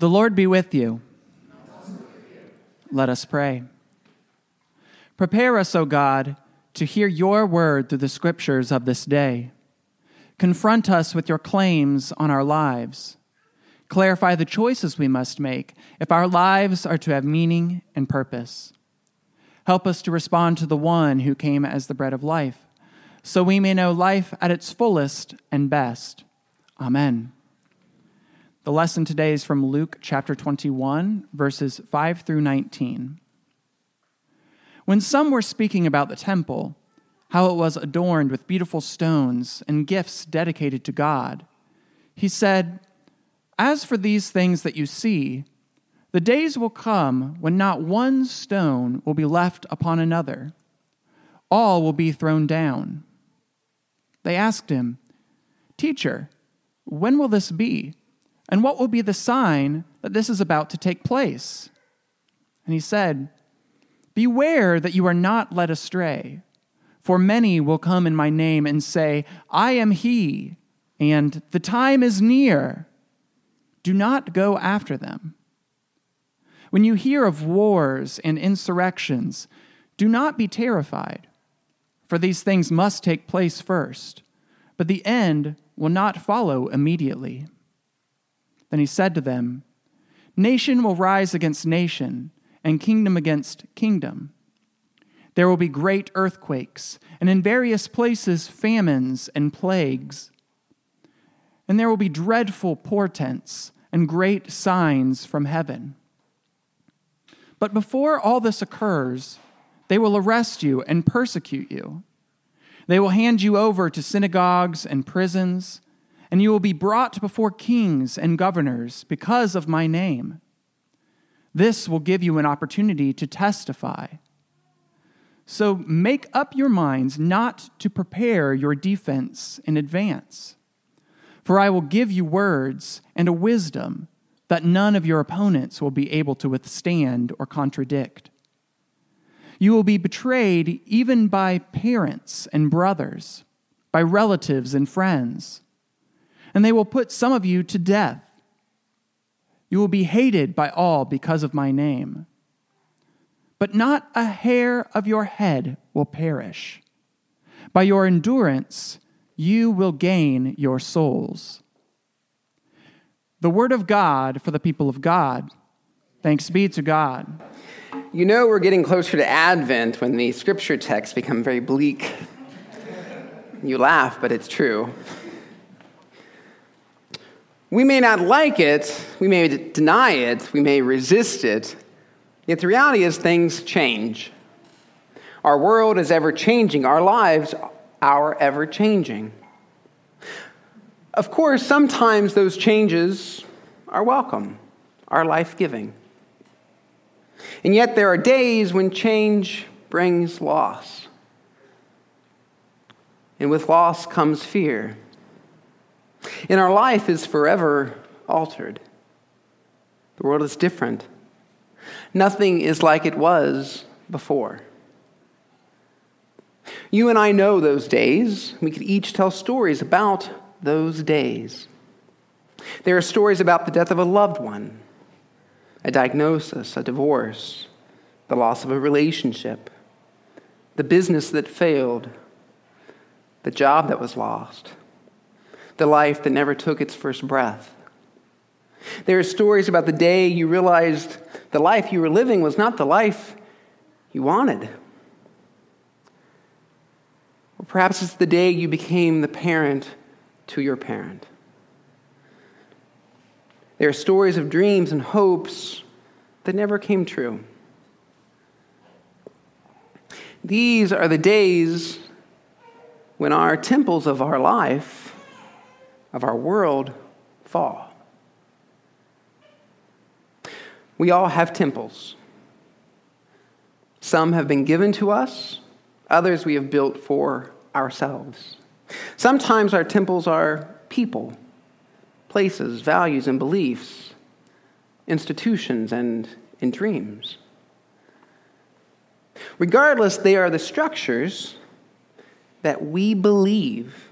The Lord be with you. Let us pray. Prepare us, O God, to hear your word through the scriptures of this day. Confront us with your claims on our lives. Clarify the choices we must make if our lives are to have meaning and purpose. Help us to respond to the one who came as the bread of life, so we may know life at its fullest and best. Amen. The lesson today is from Luke chapter 21, verses 5 through 19. When some were speaking about the temple, how it was adorned with beautiful stones and gifts dedicated to God, he said, As for these things that you see, the days will come when not one stone will be left upon another, all will be thrown down. They asked him, Teacher, when will this be? And what will be the sign that this is about to take place? And he said, Beware that you are not led astray, for many will come in my name and say, I am he, and the time is near. Do not go after them. When you hear of wars and insurrections, do not be terrified, for these things must take place first, but the end will not follow immediately. Then he said to them, Nation will rise against nation, and kingdom against kingdom. There will be great earthquakes, and in various places famines and plagues. And there will be dreadful portents and great signs from heaven. But before all this occurs, they will arrest you and persecute you. They will hand you over to synagogues and prisons and you will be brought before kings and governors because of my name. This will give you an opportunity to testify. So make up your minds not to prepare your defense in advance. For I will give you words and a wisdom that none of your opponents will be able to withstand or contradict. You will be betrayed even by parents and brothers, by relatives and friends and they will put some of you to death. You will be hated by all because of my name. But not a hair of your head will perish. By your endurance, you will gain your souls. The word of God for the people of God. Thanks be to God. You know, we're getting closer to Advent when the scripture texts become very bleak. You laugh, but it's true. We may not like it, we may deny it, we may resist it, yet the reality is things change. Our world is ever changing, our lives are ever changing. Of course, sometimes those changes are welcome, are life giving. And yet, there are days when change brings loss. And with loss comes fear. And our life is forever altered. The world is different. Nothing is like it was before. You and I know those days. We could each tell stories about those days. There are stories about the death of a loved one, a diagnosis, a divorce, the loss of a relationship, the business that failed, the job that was lost the life that never took its first breath. There are stories about the day you realized the life you were living was not the life you wanted. Or perhaps it's the day you became the parent to your parent. There are stories of dreams and hopes that never came true. These are the days when our temples of our life of our world fall. We all have temples. Some have been given to us, others we have built for ourselves. Sometimes our temples are people, places, values, and beliefs, institutions, and in dreams. Regardless, they are the structures that we believe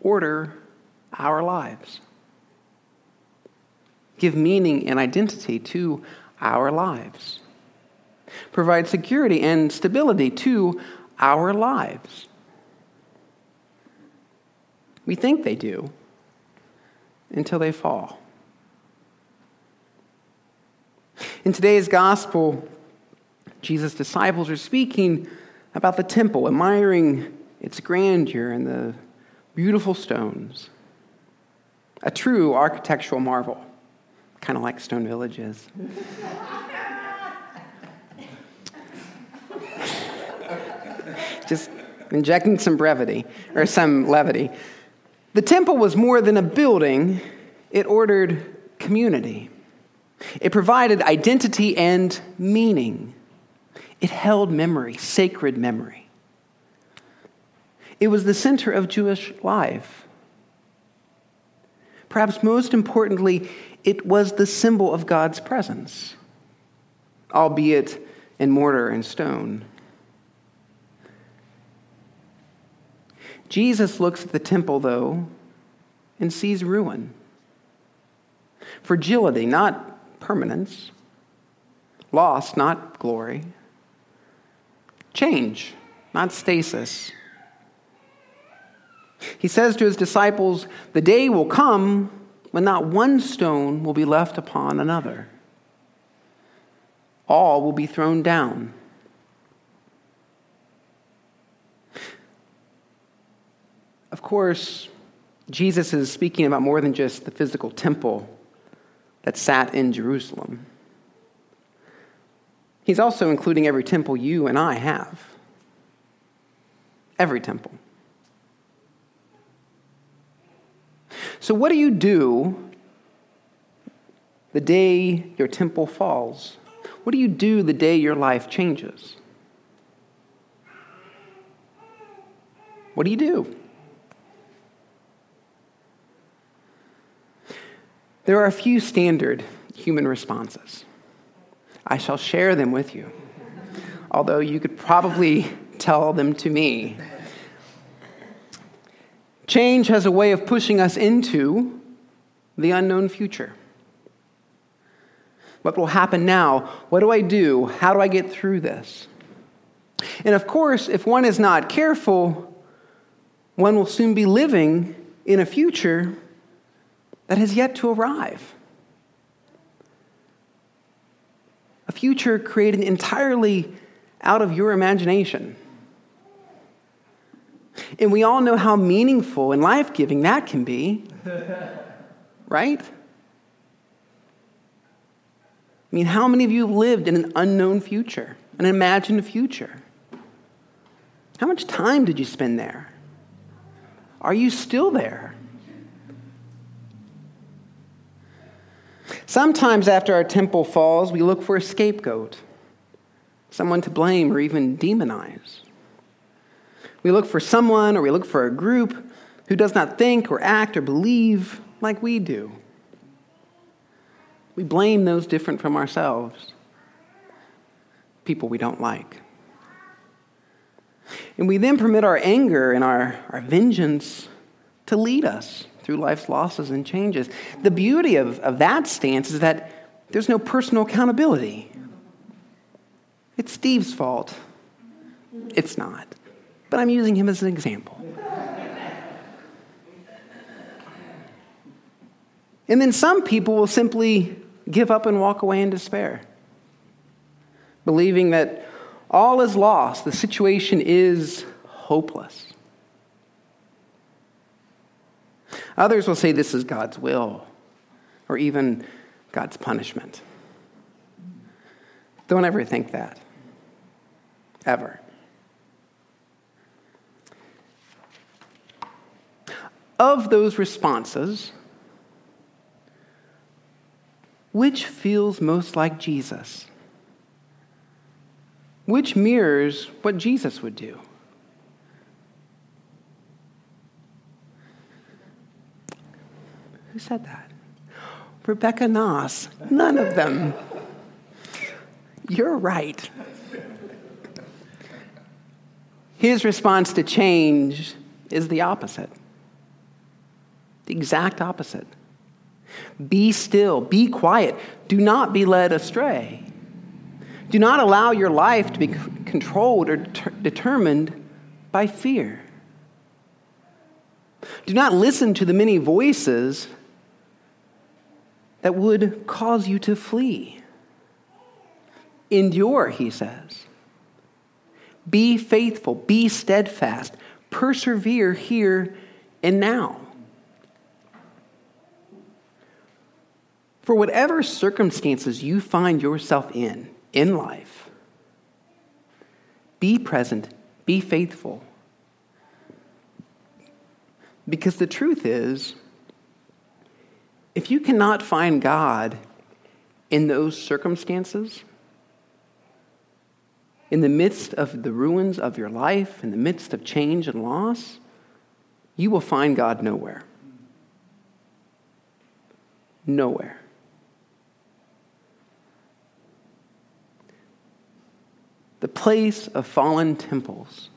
order our lives. give meaning and identity to our lives, provide security and stability to our lives. We think they do until they fall. In today's gospel, Jesus' disciples are speaking about the temple, admiring its grandeur and the beautiful stones. A true architectural marvel, kind of like Stone Village is. Just injecting some brevity or some levity. The temple was more than a building, it ordered community. It provided identity and meaning. It held memory, sacred memory. It was the center of Jewish life. Perhaps most importantly, it was the symbol of God's presence, albeit in mortar and stone. Jesus looks at the temple, though, and sees ruin. Fragility, not permanence. Loss, not glory. Change, not stasis. He says to his disciples, The day will come when not one stone will be left upon another. All will be thrown down. Of course, Jesus is speaking about more than just the physical temple that sat in Jerusalem. He's also including every temple you and I have. Every temple. So, what do you do the day your temple falls? What do you do the day your life changes? What do you do? There are a few standard human responses. I shall share them with you, although you could probably tell them to me. Change has a way of pushing us into the unknown future. What will happen now? What do I do? How do I get through this? And of course, if one is not careful, one will soon be living in a future that has yet to arrive. A future created entirely out of your imagination. And we all know how meaningful and life giving that can be, right? I mean, how many of you have lived in an unknown future, an imagined future? How much time did you spend there? Are you still there? Sometimes after our temple falls, we look for a scapegoat, someone to blame or even demonize. We look for someone or we look for a group who does not think or act or believe like we do. We blame those different from ourselves, people we don't like. And we then permit our anger and our, our vengeance to lead us through life's losses and changes. The beauty of, of that stance is that there's no personal accountability. It's Steve's fault. It's not. But I'm using him as an example. And then some people will simply give up and walk away in despair, believing that all is lost, the situation is hopeless. Others will say this is God's will or even God's punishment. Don't ever think that. Ever. Of those responses, which feels most like Jesus? Which mirrors what Jesus would do? Who said that? Rebecca Noss. None of them. You're right. His response to change is the opposite, the exact opposite. Be still, be quiet, do not be led astray. Do not allow your life to be controlled or ter- determined by fear. Do not listen to the many voices that would cause you to flee. Endure, he says. Be faithful, be steadfast, persevere here and now. For whatever circumstances you find yourself in, in life, be present, be faithful. Because the truth is, if you cannot find God in those circumstances, in the midst of the ruins of your life, in the midst of change and loss, you will find God nowhere. Nowhere. Place of fallen temples,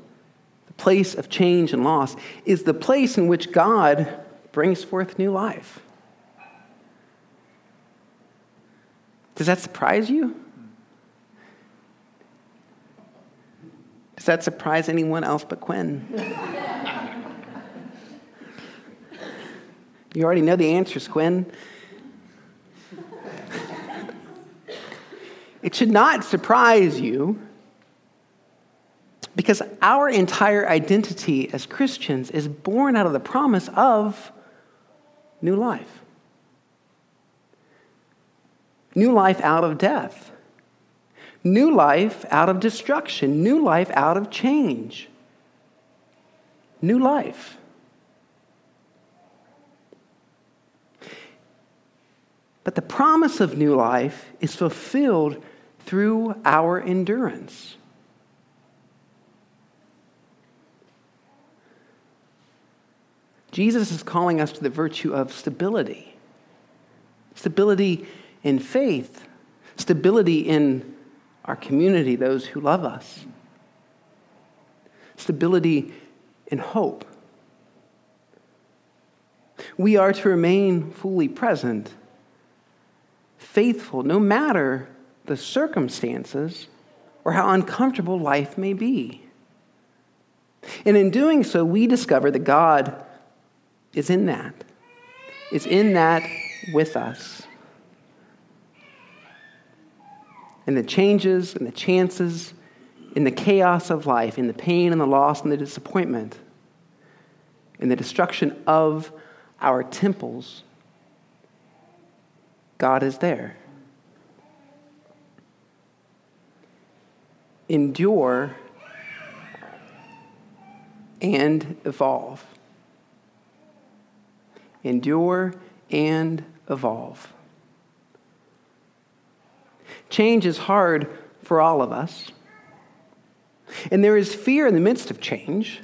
the place of change and loss, is the place in which God brings forth new life. Does that surprise you? Does that surprise anyone else but Quinn? you already know the answers, Quinn. it should not surprise you because our entire identity as Christians is born out of the promise of new life. New life out of death. New life out of destruction. New life out of change. New life. But the promise of new life is fulfilled through our endurance. Jesus is calling us to the virtue of stability. Stability in faith, stability in our community, those who love us, stability in hope. We are to remain fully present, faithful, no matter the circumstances or how uncomfortable life may be. And in doing so, we discover that God is in that, is in that with us. And the changes and the chances in the chaos of life, in the pain and the loss and the disappointment, in the destruction of our temples, God is there. Endure and evolve endure, and evolve. Change is hard for all of us. And there is fear in the midst of change.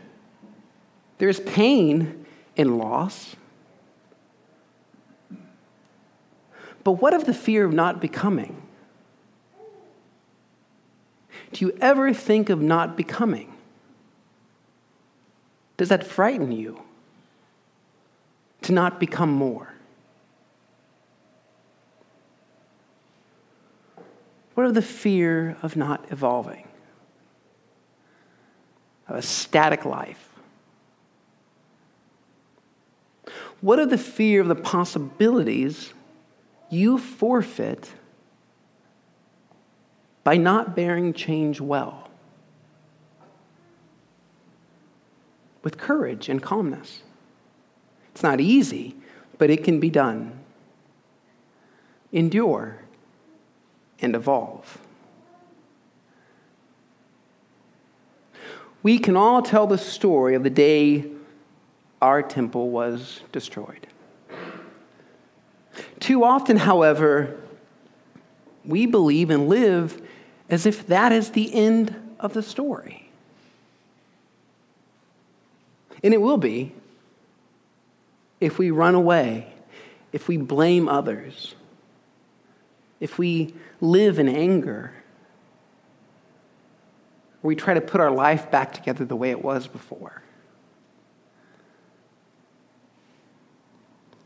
There is pain in loss. But what of the fear of not becoming? Do you ever think of not becoming? Does that frighten you? To not become more? What of the fear of not evolving? Of a static life? What of the fear of the possibilities you forfeit by not bearing change well? With courage and calmness. It's not easy, but it can be done. Endure and evolve. We can all tell the story of the day our temple was destroyed. Too often, however, we believe and live as if that is the end of the story. And it will be if we run away, if we blame others, if we live in anger, we try to put our life back together the way it was before.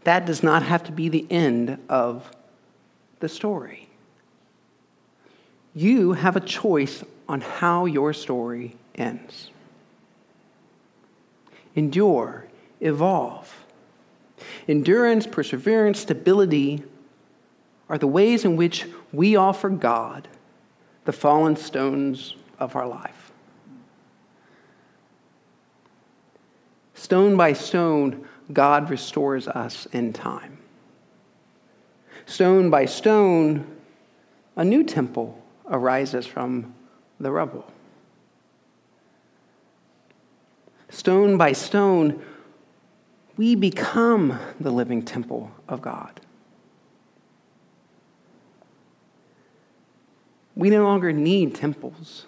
that does not have to be the end of the story. You have a choice on how your story ends. Endure, evolve. Endurance, perseverance, stability are the ways in which we offer God the fallen stones of our life. Stone by stone, God restores us in time. Stone by stone, a new temple arises from the rubble. Stone by stone, we become the living temple of God. We no longer need temples.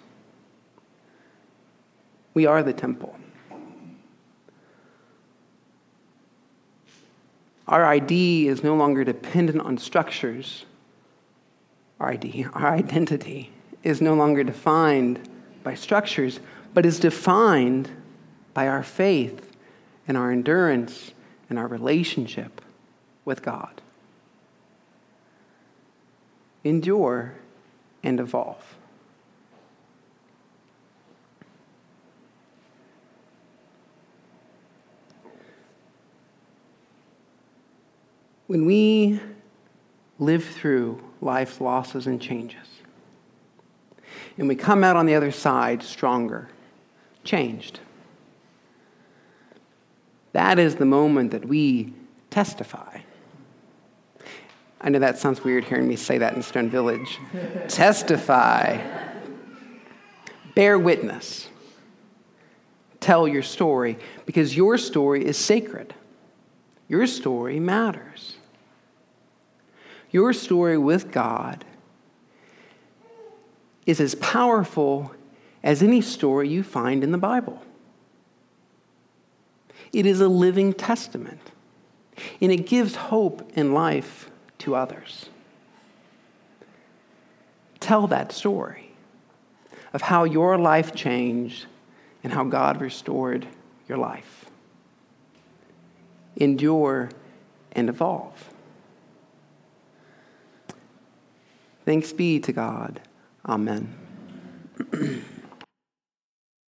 We are the temple. Our ID is no longer dependent on structures. Our ID, our identity is no longer defined by structures, but is defined by our faith and our endurance and our relationship with God. Endure and evolve. When we live through life's losses and changes, and we come out on the other side stronger, changed, that is the moment that we testify. I know that sounds weird hearing me say that in Stone Village. testify. Bear witness. Tell your story because your story is sacred. Your story matters. Your story with God is as powerful as any story you find in the Bible. It is a living testament, and it gives hope and life to others. Tell that story of how your life changed and how God restored your life. Endure and evolve. Thanks be to God. Amen.